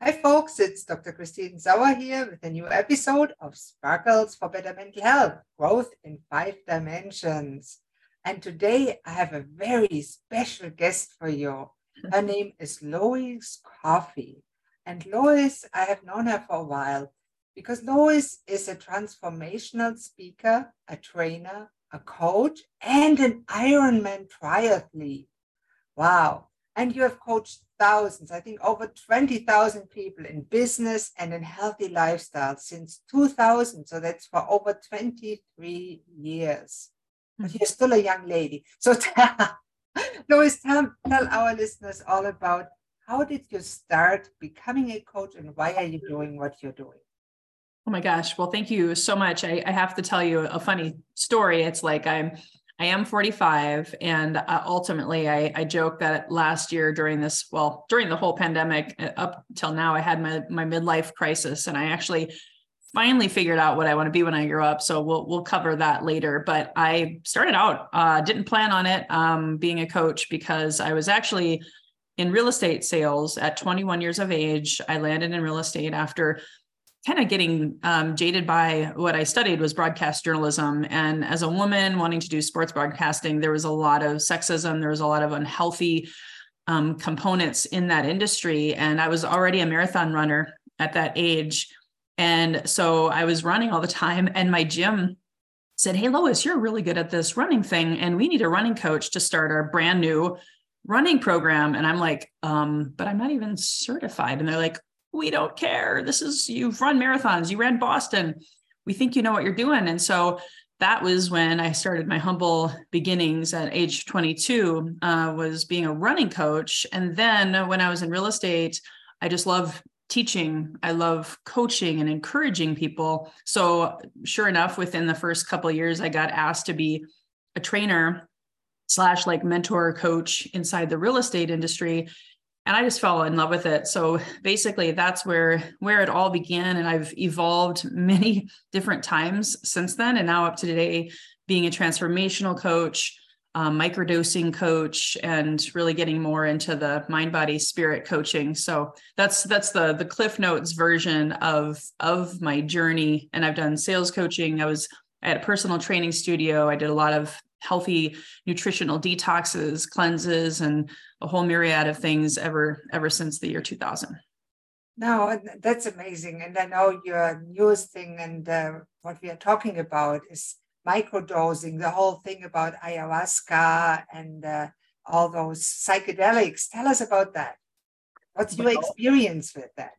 Hi, folks, it's Dr. Christine Sauer here with a new episode of Sparkles for Better Mental Health Growth in Five Dimensions. And today I have a very special guest for you. Her name is Lois Koffi. And Lois, I have known her for a while because Lois is a transformational speaker, a trainer, a coach, and an Ironman triathlete. Wow. And you have coached thousands, I think over 20,000 people in business and in healthy lifestyle since 2000. So that's for over 23 years. But hmm. you're still a young lady. So tell, Lois, tell, tell our listeners all about how did you start becoming a coach and why are you doing what you're doing? Oh my gosh. Well, thank you so much. I, I have to tell you a funny story. It's like I'm I am 45, and uh, ultimately, I, I joke that last year during this, well, during the whole pandemic uh, up till now, I had my my midlife crisis, and I actually finally figured out what I want to be when I grow up. So we'll we'll cover that later. But I started out, uh, didn't plan on it um, being a coach because I was actually in real estate sales at 21 years of age. I landed in real estate after kind of getting um, jaded by what I studied was broadcast journalism. And as a woman wanting to do sports broadcasting, there was a lot of sexism, there was a lot of unhealthy um, components in that industry. And I was already a marathon runner at that age. And so I was running all the time, and my gym said, Hey, Lois, you're really good at this running thing. And we need a running coach to start our brand new running program. And I'm like, um, but I'm not even certified. And they're like, we don't care. This is you've run marathons, you ran Boston. We think you know what you're doing. And so that was when I started my humble beginnings at age 22, uh, was being a running coach. And then when I was in real estate, I just love teaching. I love coaching and encouraging people. So sure enough, within the first couple years, I got asked to be a trainer slash like mentor coach inside the real estate industry and I just fell in love with it. So basically that's where where it all began and I've evolved many different times since then and now up to today being a transformational coach, um, microdosing coach and really getting more into the mind body spirit coaching. So that's that's the the cliff notes version of of my journey and I've done sales coaching. I was at a personal training studio. I did a lot of healthy nutritional detoxes, cleanses, and a whole myriad of things ever ever since the year 2000. No, that's amazing. And I know your newest thing and uh, what we are talking about is microdosing, the whole thing about ayahuasca and uh, all those psychedelics. Tell us about that. What's your experience with that?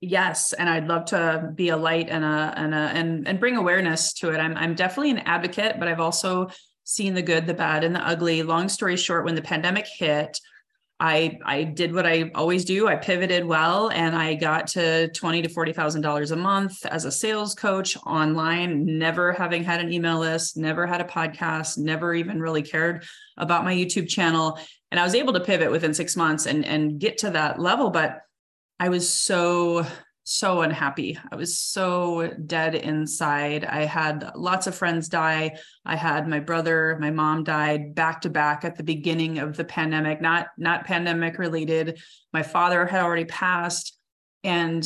Yes, and I'd love to be a light and a and a and and bring awareness to it. I'm I'm definitely an advocate, but I've also seen the good, the bad, and the ugly. Long story short, when the pandemic hit, I I did what I always do. I pivoted well, and I got to twenty to forty thousand dollars a month as a sales coach online. Never having had an email list, never had a podcast, never even really cared about my YouTube channel, and I was able to pivot within six months and and get to that level. But I was so so unhappy. I was so dead inside. I had lots of friends die. I had my brother, my mom died back to back at the beginning of the pandemic, not not pandemic related. My father had already passed and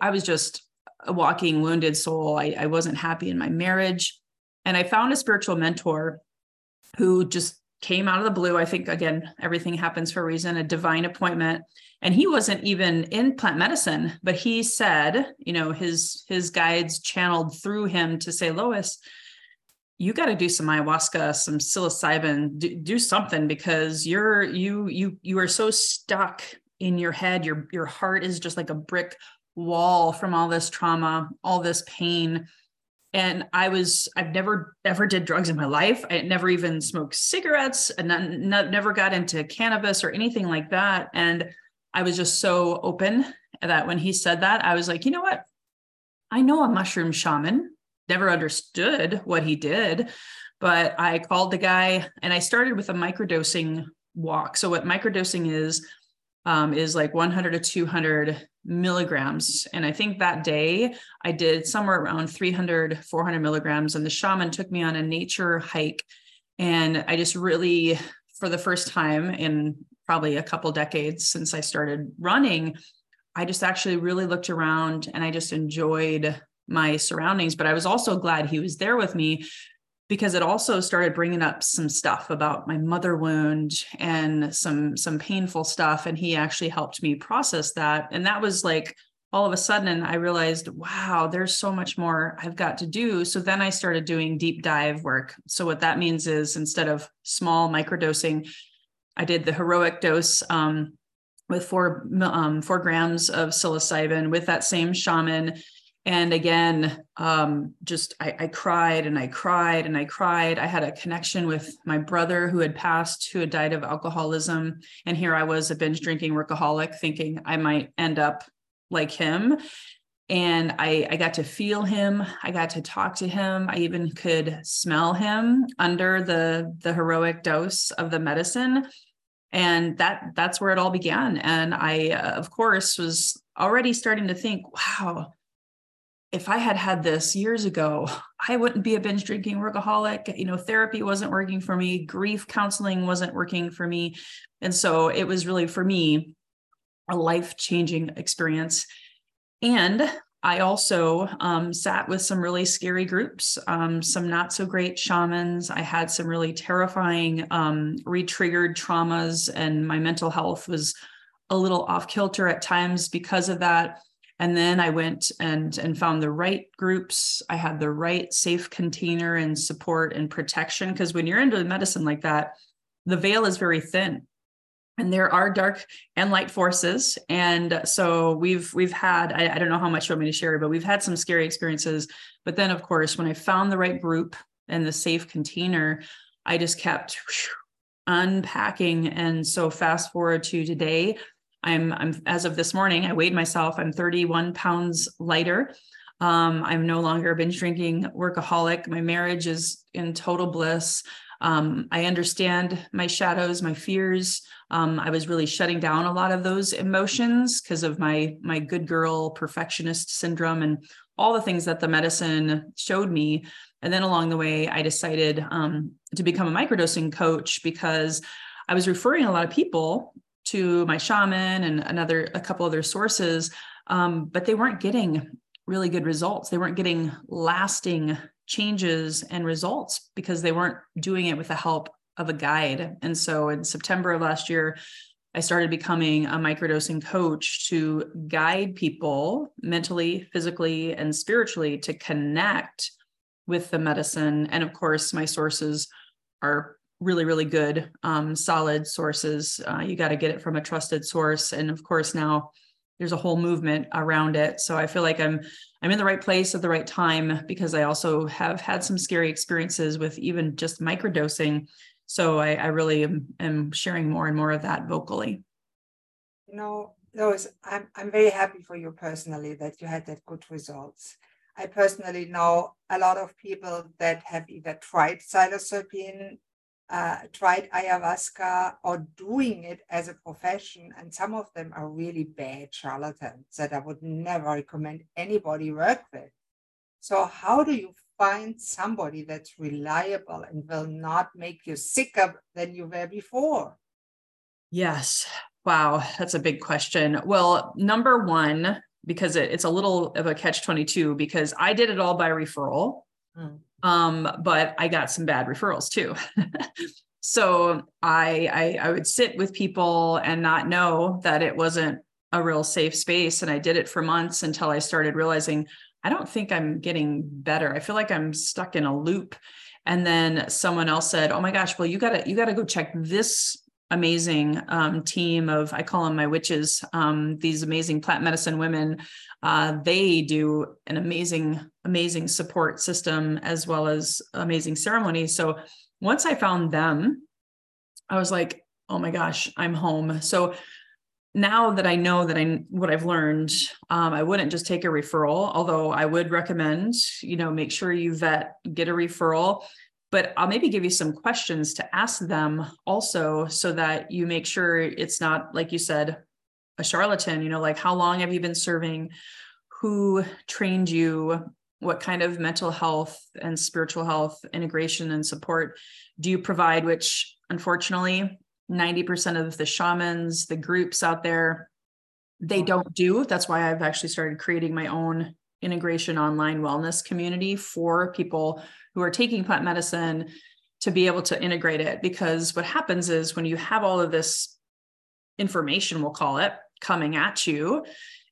I was just a walking wounded soul. I, I wasn't happy in my marriage. And I found a spiritual mentor who just came out of the blue. I think, again, everything happens for a reason, a divine appointment. And he wasn't even in plant medicine, but he said, you know, his his guides channeled through him to say, Lois, you got to do some ayahuasca, some psilocybin, do, do something because you're you you you are so stuck in your head. Your your heart is just like a brick wall from all this trauma, all this pain and i was i've never ever did drugs in my life. I never even smoked cigarettes and never got into cannabis or anything like that. And i was just so open that when he said that i was like you know what? I know a mushroom shaman. Never understood what he did but i called the guy and i started with a microdosing walk. So what microdosing is um, is like 100 to 200 milligrams. And I think that day I did somewhere around 300, 400 milligrams. And the shaman took me on a nature hike. And I just really, for the first time in probably a couple decades since I started running, I just actually really looked around and I just enjoyed my surroundings. But I was also glad he was there with me because it also started bringing up some stuff about my mother wound and some some painful stuff and he actually helped me process that and that was like all of a sudden I realized, wow, there's so much more I've got to do. So then I started doing deep dive work. So what that means is instead of small microdosing, I did the heroic dose um, with four um, four grams of psilocybin with that same shaman. And again, um, just I, I cried and I cried and I cried. I had a connection with my brother who had passed, who had died of alcoholism. And here I was, a binge drinking workaholic, thinking I might end up like him. And I, I got to feel him. I got to talk to him. I even could smell him under the the heroic dose of the medicine. And that that's where it all began. And i uh, of course was already starting to think wow if i had had this years ago i wouldn't be a binge drinking workaholic you know therapy wasn't working for me grief counseling wasn't working for me and so it was really for me a life changing experience. And I also um, sat with some really scary groups, um, some not so great shamans. I had some really terrifying um, re-triggered traumas, and my mental health was a little off kilter at times because of that. And then I went and and found the right groups. I had the right safe container and support and protection. Because when you're into medicine like that, the veil is very thin and there are dark and light forces and so we've we've had I, I, don't know how much you want me to share but we've had some scary experiences but then of course when i found the right group and the safe container i just kept unpacking and so fast forward to today i'm i'm as of this morning i weighed myself. I'm 31 pounds lighter. Um, i'm no longer a binge drinking workaholic. My marriage is in total bliss. Um, i understand my shadows my fears. Um, I was really shutting down a lot of those emotions because of my my good girl perfectionist syndrome and all the things that the medicine showed me. And then along the way, I decided um, to become a microdosing coach because I was referring a lot of people to my shaman and another a couple other sources, um, but they weren't getting really good results. They weren't getting lasting changes and results because they weren't doing it with the help of a guide. And so in September of last year, I started becoming a microdosing coach to guide people mentally, physically, and spiritually to connect with the medicine. And of course, my sources are really, really good, um, solid sources. Uh, you got to get it from a trusted source. And of course, now there's a whole movement around it. So I feel like I'm I'm in the right place at the right time because I also have had some scary experiences with even just microdosing so I, I really am, am, sharing more and more of that vocally. You know, Lois, I'm, I'm very happy for you personally that you had that good results. I personally know a lot of people that have either tried psilocybin, uh, tried ayahuasca, or doing it as a profession, and some of them are really bad charlatans that I would never recommend anybody work with. So, how do you find somebody that's reliable and will not make you sicker than you were before? Yes. Wow. That's a big question. Well, number one, because it, it's a little of a catch 22, because I did it all by referral. Mm. Um, but I got some bad referrals too. so I, I I would sit with people and not know that it wasn't a real safe space. And I did it for months until I started realizing I don't think I'm getting better. I feel like I'm stuck in a loop. And then someone else said, "Oh my gosh, well you got to you got to go check this amazing um, team of I call them my witches. Um, these amazing plant medicine women. Uh, they do an amazing amazing support system as well as amazing ceremonies. So once I found them, I was like, oh my gosh, I'm home. So now that I know that I what I've learned, um, I wouldn't just take a referral. Although I would recommend, you know, make sure you vet, get a referral. But I'll maybe give you some questions to ask them also, so that you make sure it's not like you said, a charlatan. You know, like how long have you been serving? Who trained you? What kind of mental health and spiritual health integration and support do you provide? Which unfortunately 90% of the shamans, the groups out there, they mm-hmm. don't do. That's why I've actually started creating my own integration online wellness community for people who are taking plant medicine to be able to integrate it. Because what happens is when you have all of this information, we'll call it, coming at you,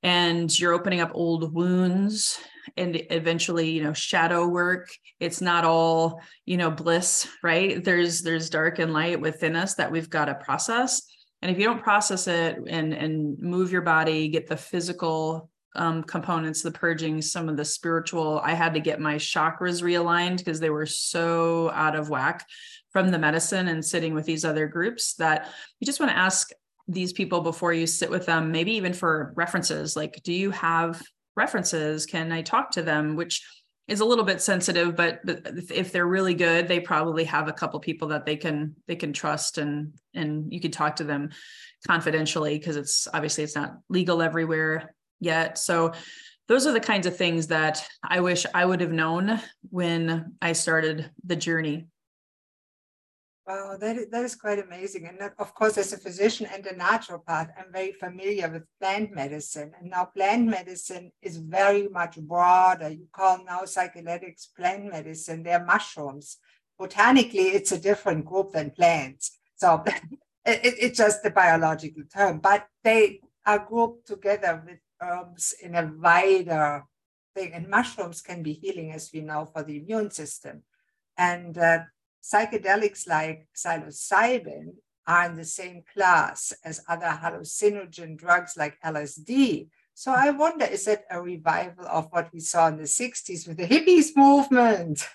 and you're opening up old wounds and eventually you know shadow work it's not all you know bliss right there's there's dark and light within us that we've got to process and if you don't process it and and move your body get the physical um, components the purging some of the spiritual i had to get my chakras realigned because they were so out of whack from the medicine and sitting with these other groups that you just want to ask these people before you sit with them maybe even for references like do you have references? Can i talk to them? Which is a little bit sensitive but, but if they're really good they probably have a couple people that they can they can trust and and you can talk to them confidentially because it's obviously it's not legal everywhere yet so those are the kinds of things that i wish i would have known when i started the journey Wow, that is, that is quite amazing. And uh, of course, as a physician and a naturopath, I'm very familiar with plant medicine. And now plant medicine is very much broader. You call now psychedelics plant medicine, they're mushrooms. Botanically, it's a different group than plants. So it, it's just the biological term, but they are grouped together with herbs in a wider thing. And mushrooms can be healing, as we know, for the immune system. And uh, Psychedelics like psilocybin are in the same class as other hallucinogen drugs like LSD. So I wonder, is it a revival of what we saw in the 60s with the hippies movement?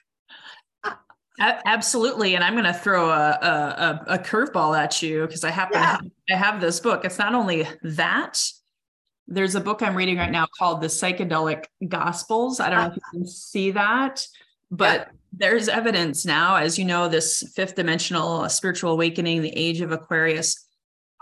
Absolutely, and I'm going to throw a a, a curveball at you because I happen yeah. to have, I have this book. It's not only that. There's a book I'm reading right now called The Psychedelic Gospels. I don't know if you can see that, but yeah there's evidence now, as you know, this fifth dimensional spiritual awakening, the age of Aquarius.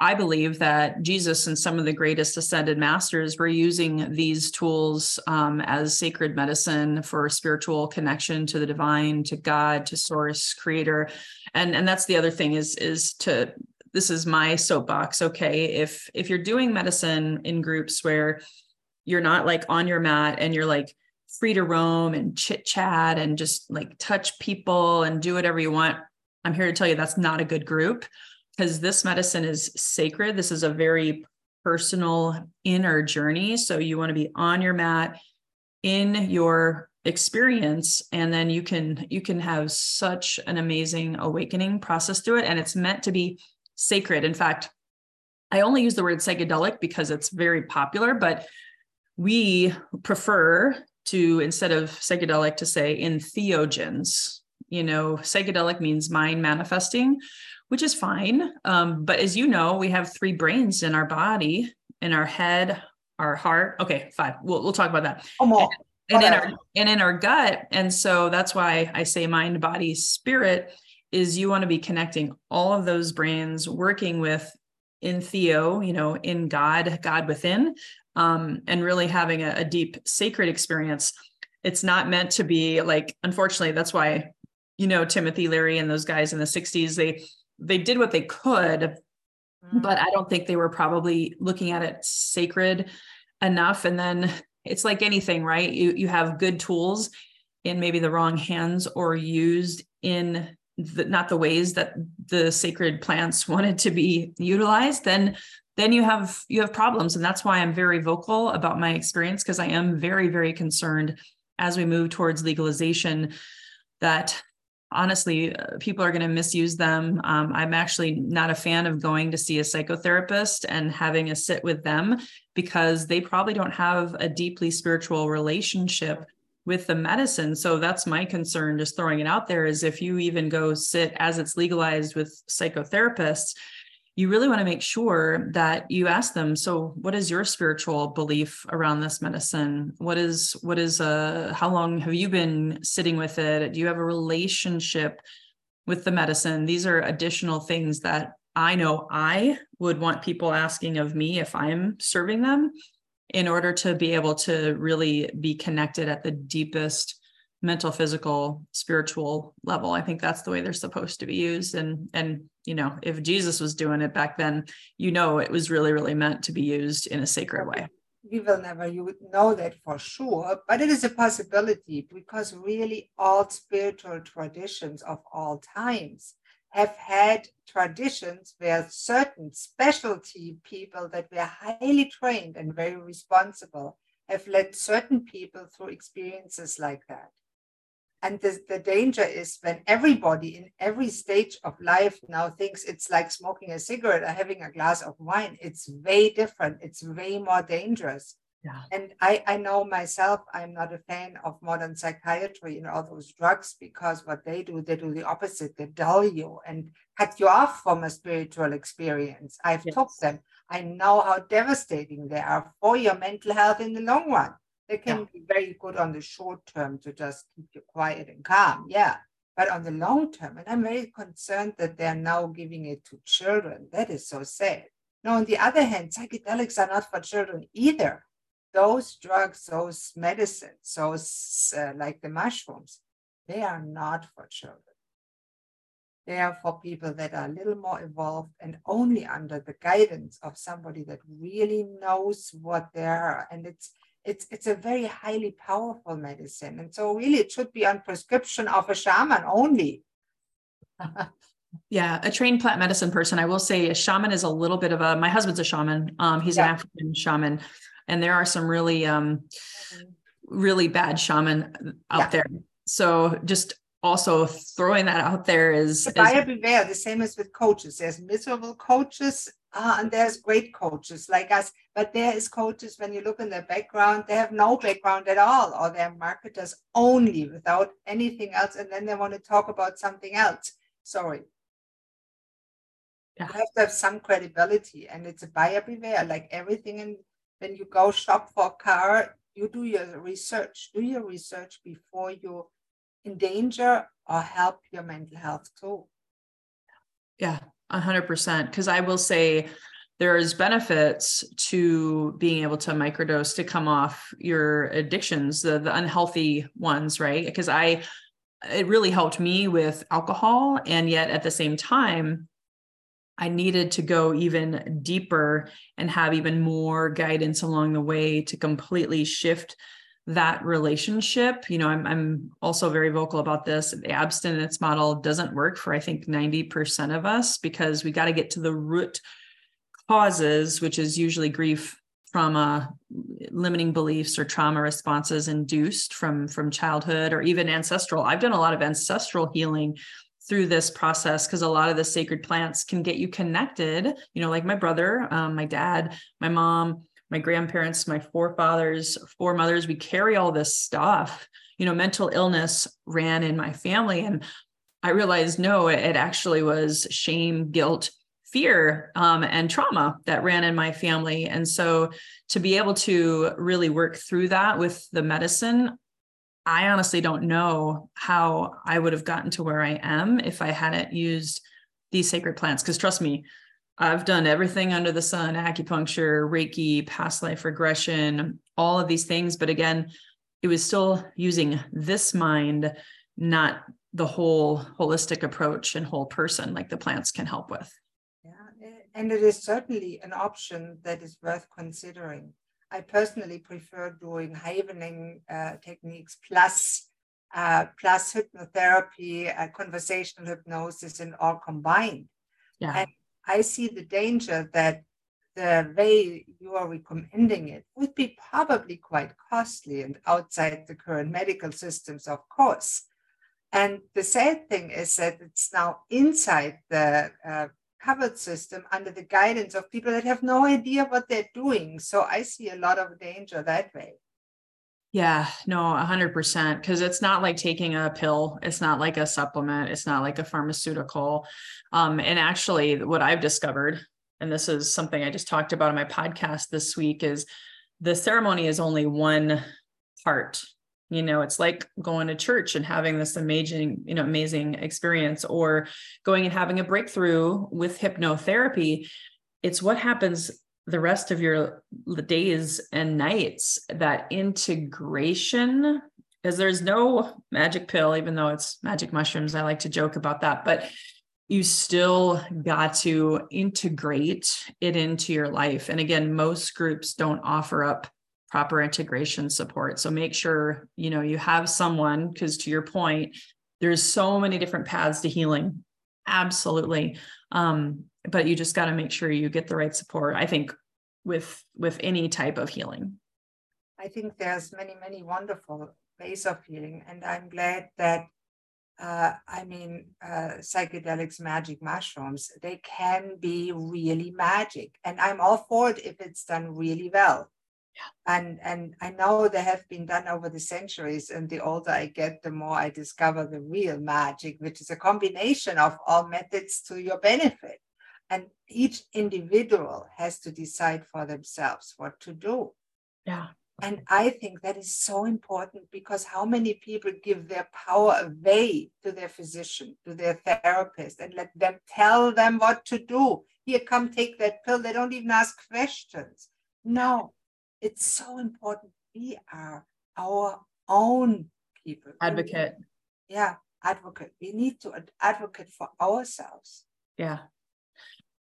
I believe that Jesus and some of the greatest ascended masters were using these tools um, as sacred medicine for spiritual connection to the divine, to God, to source, creator. And, and that's the other thing is, is to this is my soapbox. Okay. If if you're doing medicine in groups where you're not like on your mat and you're like free to roam and chit chat and just like touch people and do whatever you want. I'm here to tell you that's not a good group because this medicine is sacred. This is a very personal inner journey. So you want to be on your mat in your experience and then you can you can have such an amazing awakening process through it and it's meant to be sacred. In fact i only use the word psychedelic because it's very popular but we prefer to instead of psychedelic to say entheogens you know psychedelic means mind manifesting which is fine. Um, but as you know we have three brains in our body in our head our heart. Okay five we'll, we'll talk about that. Oh, and, and in our and in our gut. And so that's why i say mind body spirit is you want to be connecting all of those brains working with in theo you know in god god within um, and really having a, a deep sacred experience. It's not meant to be like, unfortunately, that's why, you know, Timothy Leary and those guys in the 60s, they they did what they could, mm-hmm. but I don't think they were probably looking at it sacred enough. And then it's like anything, right? You you have good tools in maybe the wrong hands or used in the, not the ways that the sacred plants wanted to be utilized, then then you have you have problems. And that's why i'm very vocal about my experience because i am very very concerned as we move towards legalization that honestly uh, people are going to misuse them. Um, i'm actually not a fan of going to see a psychotherapist and having a sit with them because they probably don't have a deeply spiritual relationship with the medicine. So that's my concern just throwing it out there is if you even go sit as it's legalized with psychotherapists you really want to make sure that you ask them so what is your spiritual belief around this medicine? What is what is uh how long have you been sitting with it? Do you have a relationship with the medicine? These are additional things that i know i would want people asking of me if i'm serving them in order to be able to really be connected at the deepest mental physical spiritual level i think that's the way they're supposed to be used and and you know, if Jesus was doing it back then, you know, it was really, really meant to be used in a sacred way. We will never you would know that for sure, but it is a possibility because really all spiritual traditions of all times have had traditions where certain specialty people that were highly trained and very responsible have led certain people through experiences like that. And the, the danger is when everybody in every stage of life now thinks it's like smoking a cigarette or having a glass of wine, it's way different. It's way more dangerous. Yeah. And I, I know myself, I'm not a fan of modern psychiatry and all those drugs because what they do, they do the opposite. They dull you and cut you off from a spiritual experience. I've yes. took them. I know how devastating they are for your mental health in the long run. They can yeah. be very good on the short term to just keep you quiet and calm. Yeah. But on the long term, and I'm very concerned that they're now giving it to children. That is so sad. Now, on the other hand, psychedelics are not for children either those drugs, those medicines, those uh, like the mushrooms, they are not for children. They are for people that are a little more evolved and only under the guidance of somebody that really knows what they are. And it's it's it's a very highly powerful medicine. And so really it should be on prescription of a shaman only. yeah, a trained plant medicine person. I will say a shaman is a little bit of a my husband's a shaman. Um, he's yeah. an African shaman and there are some really um really bad shaman out yeah. there. So just also throwing that out there is, is buyer beware the same as with coaches. There's miserable coaches uh, and there's great coaches like us. But there is coaches when you look in their background they have no background at all or they're marketers only without anything else and then they want to talk about something else. Sorry. Yeah. you have to have some credibility and it's a buyer beware like everything in when you go shop for a car, you do your research. Do your research before you endanger or help your mental health too. Yeah, a hundred percent. Because I will say there's benefits to being able to microdose to come off your addictions, the, the unhealthy ones, right? Because I it really helped me with alcohol. And yet at the same time, I needed to go even deeper and have even more guidance along the way to completely shift that relationship. You know, I'm, I'm also very vocal about this. The abstinence model doesn't work for, I think, 90% of us because we got to get to the root causes, which is usually grief, trauma, limiting beliefs, or trauma responses induced from, from childhood or even ancestral. I've done a lot of ancestral healing through this process because a lot of the sacred plants can get you connected you know like my brother um, my dad my mom my grandparents my forefathers foremothers we carry all this stuff. You know mental illness ran in my family and i realized no it, it actually was shame guilt fear um, and trauma that ran in my family. And so to be able to really work through that with the medicine I honestly don't know how I would have gotten to where I am if I hadn't used these sacred plants. Because trust me, I've done everything under the sun acupuncture, Reiki, past life regression, all of these things. But again, it was still using this mind, not the whole holistic approach and whole person like the plants can help with. Yeah, and it is certainly an option that is worth considering. I personally prefer doing havening uh, techniques plus uh, plus hypnotherapy, uh, conversational hypnosis, and all combined. Yeah. And I see the danger that the way you are recommending it would be probably quite costly and outside the current medical systems, of course. And the sad thing is that it's now inside the covered system under the guidance of people that have no idea what they're doing. So I see a lot of danger that way. Yeah, no, 100%. Because it's not like taking a pill, it's not like a supplement, it's not like a pharmaceutical. Um, and actually, what I've discovered, and this is something I just talked about in my podcast this week, is the ceremony is only one part you know it's like going to church and having this amazing you know amazing experience or going and having a breakthrough with hypnotherapy it's what happens the rest of your days and nights that integration because there's no magic pill even though it's magic mushrooms i like to joke about that but you still got to integrate it into your life. And again, most groups don't offer up proper integration support. So make sure, you know, you have someone because to your point, there's so many different paths to healing. Absolutely. Um, but you just got to make sure you get the right support. I think with with any type of healing. I think there's many, many wonderful ways of healing. And I'm glad that uh, I mean, uh, psychedelics, magic mushrooms, they can be really magic. And I'm all for it if it's done really well. Yeah. And, and I know they have been done over the centuries. And the older I get, the more I discover the real magic, which is a combination of all methods to your benefit. And each individual has to decide for themselves what to do. Yeah. And I think that is so important because how many people give their power away to their physician, to their therapist, and let them tell them what to do? Here, come take that pill. They don't even ask questions. No, it's so important. We are our own people. Advocate. Yeah, advocate. We need to advocate for ourselves. Yeah.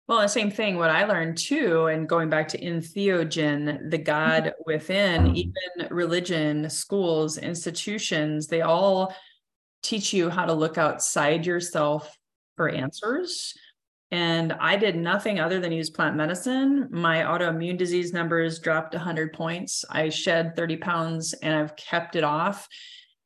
Well, the same thing, what I learned too, and going back to entheogen, the God mm-hmm. within, even religion, schools, institutions, they all teach you how to look outside yourself for answers. And I did nothing other than use plant medicine. My autoimmune disease numbers dropped 100 points. I shed 30 pounds and I've kept it off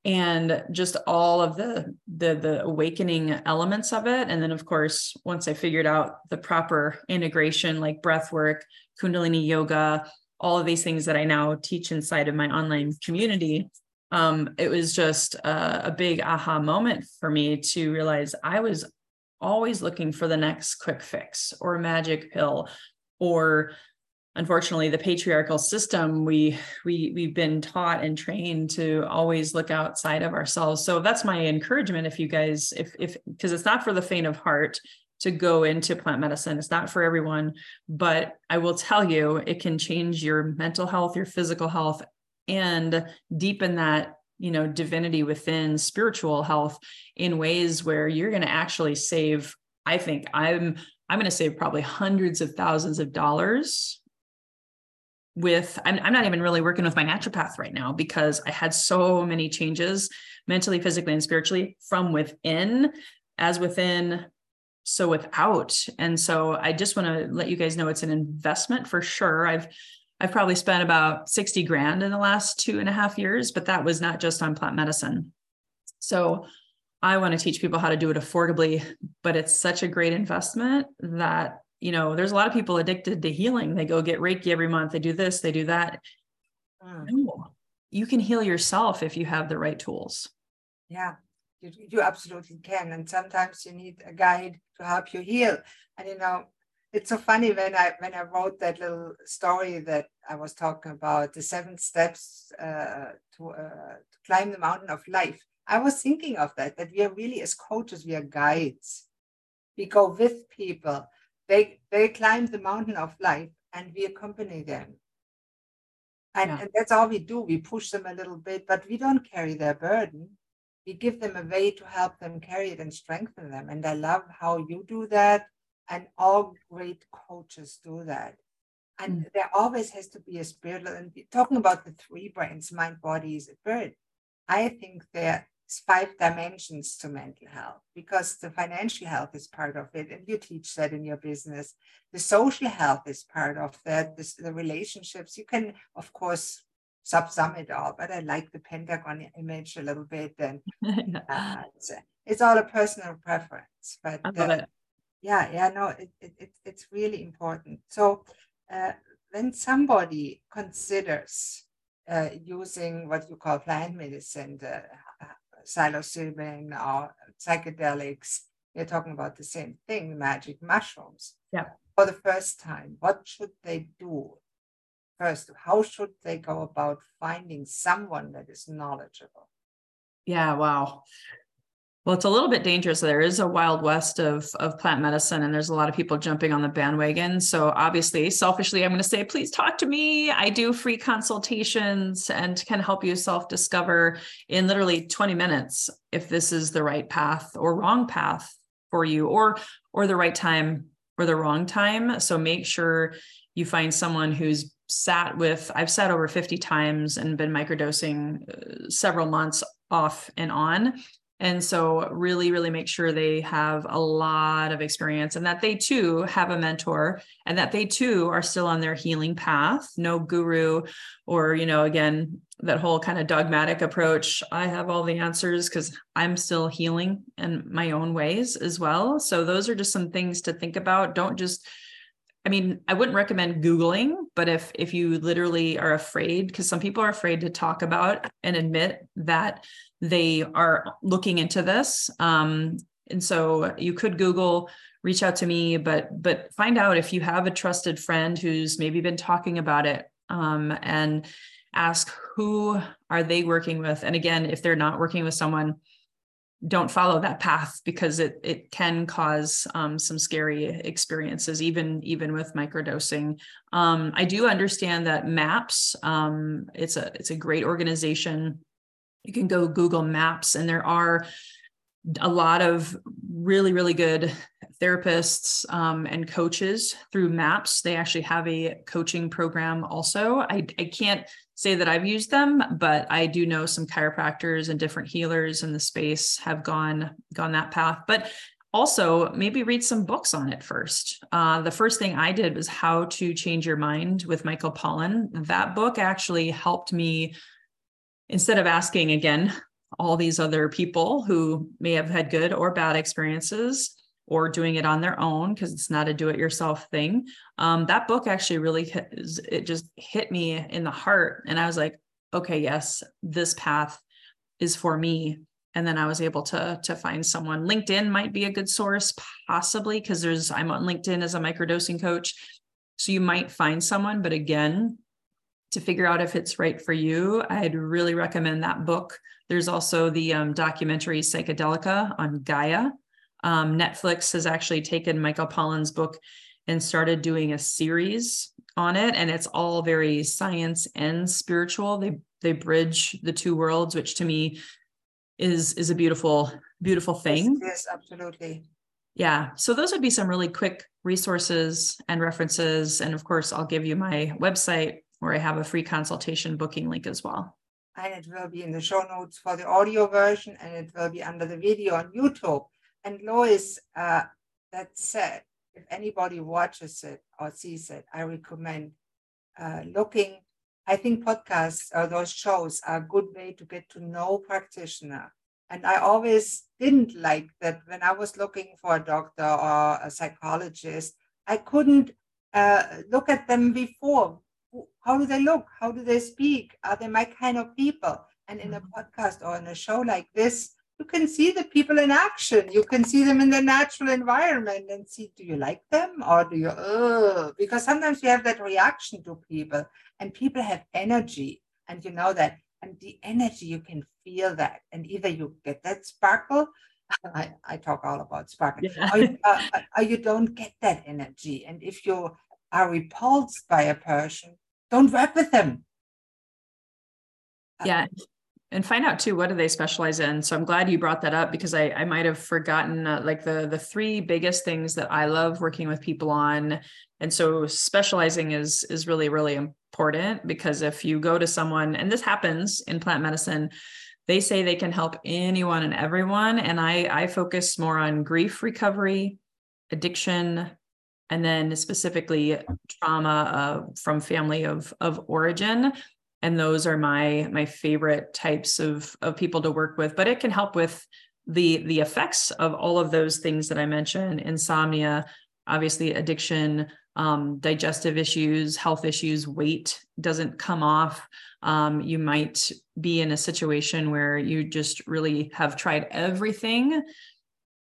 and just all of the the the awakening elements of it and then of course once i figured out the proper integration like breath work kundalini yoga all of these things that i now teach inside of my online community um, it was just a, a big aha moment for me to realize i was always looking for the next quick fix or magic pill or unfortunately the patriarchal system. We we we've been taught and trained to always look outside of ourselves. So that's my encouragement if you guys if if because it's not for the faint of heart to go into plant medicine. It's not for everyone but i will tell you it can change your mental health your physical health and deepen that you know divinity within spiritual health in ways where you're going to actually save i think i'm i'm going to save probably hundreds of thousands of dollars with I'm, I'm not even really working with my naturopath right now because i had so many changes mentally physically and spiritually from within as within so without. And so i just want to let you guys know it's an investment for sure. I've i've probably spent about 60 grand in the last two and a half years but that was not just on plant medicine so i want to teach people how to do it affordably but it's such a great investment that you know, there's a lot of people addicted to healing. They go get Reiki every month, they do this, they do that. Mm. No, you can heal yourself if you have the right tools. Yeah, you, you absolutely can. And sometimes you need a guide to help you heal. And you know, it's so funny when I when I wrote that little story that I was talking about the seven steps uh, to uh, to climb the mountain of life. I was thinking of that that we are really as coaches, we are guides. We go with people they they climb the mountain of life and we accompany them. And, yeah. and that's all we do. We push them a little bit, but we don't carry their burden. We give them a way to help them carry it and strengthen them. And I love how you do that. And all great coaches do that. And mm. there always has to be a spiritual, and talking about the three brains, mind, body, spirit. I think there is five dimensions to mental health because the financial health is part of it and you teach that in your business the social health is part of that this, the relationships you can of course subsum it all but i like the pentagon image a little bit and uh, it's, it's, all a personal preference but yeah yeah no it, it, it, it's really important so uh, when somebody considers uh, using what you call plant medicine, the psilocybin or psychedelics, they're talking about the same thing, magic mushrooms. Yeah. For the first time, what should they do? First, how should they go about finding someone that is knowledgeable? Yeah, wow. Well, it's a little bit dangerous. There is a wild west of of plant medicine, and there's a lot of people jumping on the bandwagon. So obviously, selfishly, I'm going to say, please talk to me. I do free consultations and can help you self discover in literally 20 minutes if this is the right path or wrong path for you or or the right time or the wrong time so make sure you find someone who's sat with i've sat over 50 times and been microdosing uh, several months off and on and so really really make sure they have a lot of experience and that they too have a mentor and that they too are still on their healing path. No guru or you know again that whole kind of dogmatic approach. I have all the answers because i'm still healing in my own ways as well. So those are just some things to think about. Don't just I mean, I wouldn't recommend Googling, but if if you literally are afraid, because some people are afraid to talk about and admit that they are looking into this. Um, and so you could Google, reach out to me, but but find out if you have a trusted friend who's maybe been talking about it um, and ask who are they working with. And again, if they're not working with someone, don't follow that path because it it can cause um, some scary experiences even even with microdosing. Um, i do understand that MAPS um, it's a it's a great organization. You can go google MAPS and there are a lot of really really good therapists um, and coaches through MAPS. They actually have a coaching program also. I, I can't say that I've used them, but I do know some chiropractors and different healers in the space have gone gone that path. But also maybe read some books on it first. Uh, the first thing I did was How to Change Your Mind with Michael Pollan. That book actually helped me instead of asking again all these other people who may have had good or bad experiences or doing it on their own because it's not a do-it-yourself thing. Um, that book actually really hit, it just hit me in the heart, and I was like, okay, yes, this path is for me. And then I was able to to find someone. LinkedIn might be a good source, possibly because there's I'm on LinkedIn as a microdosing coach, so you might find someone. But again, to figure out if it's right for you, I'd really recommend that book. There's also the um, documentary Psychedelica on Gaia um, Netflix has actually taken Michael Pollan's book and started doing a series on it, and it's all very science and spiritual. They they bridge the two worlds, which to me is is a beautiful beautiful thing. Yes, yes, absolutely. Yeah. So those would be some really quick resources and references, and of course, I'll give you my website where I have a free consultation booking link as well. And it will be in the show notes for the audio version, and it will be under the video on YouTube. And Lois, uh, that said, if anybody watches it or sees it, I recommend uh, looking. I think podcasts or those shows are a good way to get to know practitioner. And I always didn't like that when I was looking for a doctor or a psychologist, I couldn't uh, look at them before. How do they look? How do they speak? Are they my kind of people? And in a mm-hmm. podcast or in a show like this, you can see the people in action. You can see them in the natural environment and see, do you like them or do you, oh, because sometimes you have that reaction to people and people have energy and you know that. And the energy, you can feel that. And either you get that sparkle, I, I talk all about sparkle, yeah. or, you, uh, uh, or you don't get that energy. And if you are repulsed by a person, don't work with them. Yeah and find out too what do they specialize in? So i'm glad you brought that up because i, I might have forgotten uh, like the the three biggest things that i love working with people on. And so specializing is is really really important because if you go to someone and this happens in plant medicine they say they can help anyone and everyone. And i i focus more on grief recovery addiction and then specifically trauma uh, from family of of origin and those are my my favorite types of of people to work with but it can help with the the effects of all of those things that i mentioned insomnia obviously addiction um, digestive issues health issues weight doesn't come off. Um, you might be in a situation where you just really have tried everything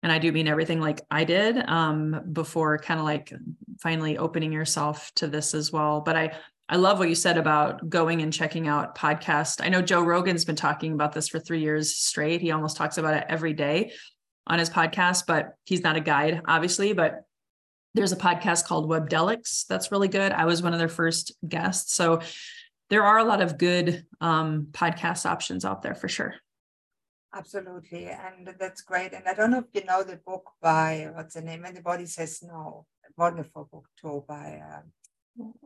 and i do mean everything like i did um, before kind of like finally opening yourself to this as well but i I love what you said about going and checking out podcasts. I know Joe Rogan's been talking about this for three years straight. He almost talks about it every day on his podcast, but he's not a guide, obviously. But there's a podcast called Webdelics that's really good. I was one of their first guests. So there are a lot of good um, podcast options out there for sure. Absolutely. And that's great. And I don't know if you know the book by, what's the name? When the Body Says No. Wonderful book too by, uh,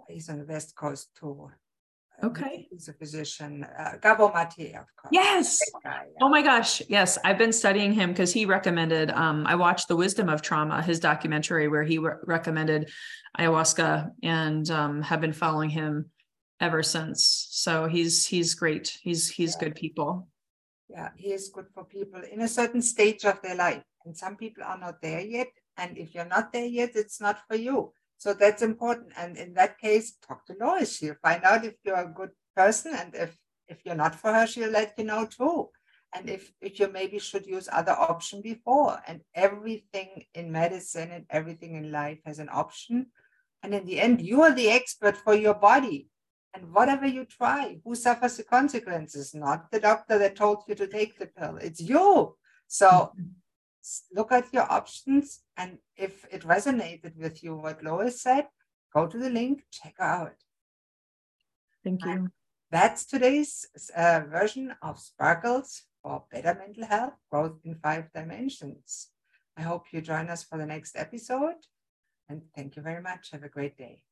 he's on the West Coast too. Okay. He's a physician, uh, Gabor Mate, of course. Yes. Guy, yeah. Oh my gosh. Yes. I've been studying him because he recommended, um, I watched The Wisdom of Trauma, his documentary where he re- recommended ayahuasca and um, have been following him ever since. So he's, he's great. He's, he's yeah. good people. Yeah. He is good for people in a certain stage of their life. And some people are not there yet. And if you're not there yet, it's not for you. So that's important. And in that case, talk to Lois. She'll find out if you're a good person. And if, if you're not for her, she'll let you know too. And if, if you maybe should use other option before. And everything in medicine and everything in life has an option. And in the end, you are the expert for your body. And whatever you try, who suffers the consequences? Not the doctor that told you to take the pill. It's you. So mm-hmm look at your options. And if it resonated with you, what Lois said, go to the link, check out. Thank you. And that's today's uh, version of Sparkles for Better Mental Health Growth in Five Dimensions. I hope you join us for the next episode. And thank you very much. Have a great day.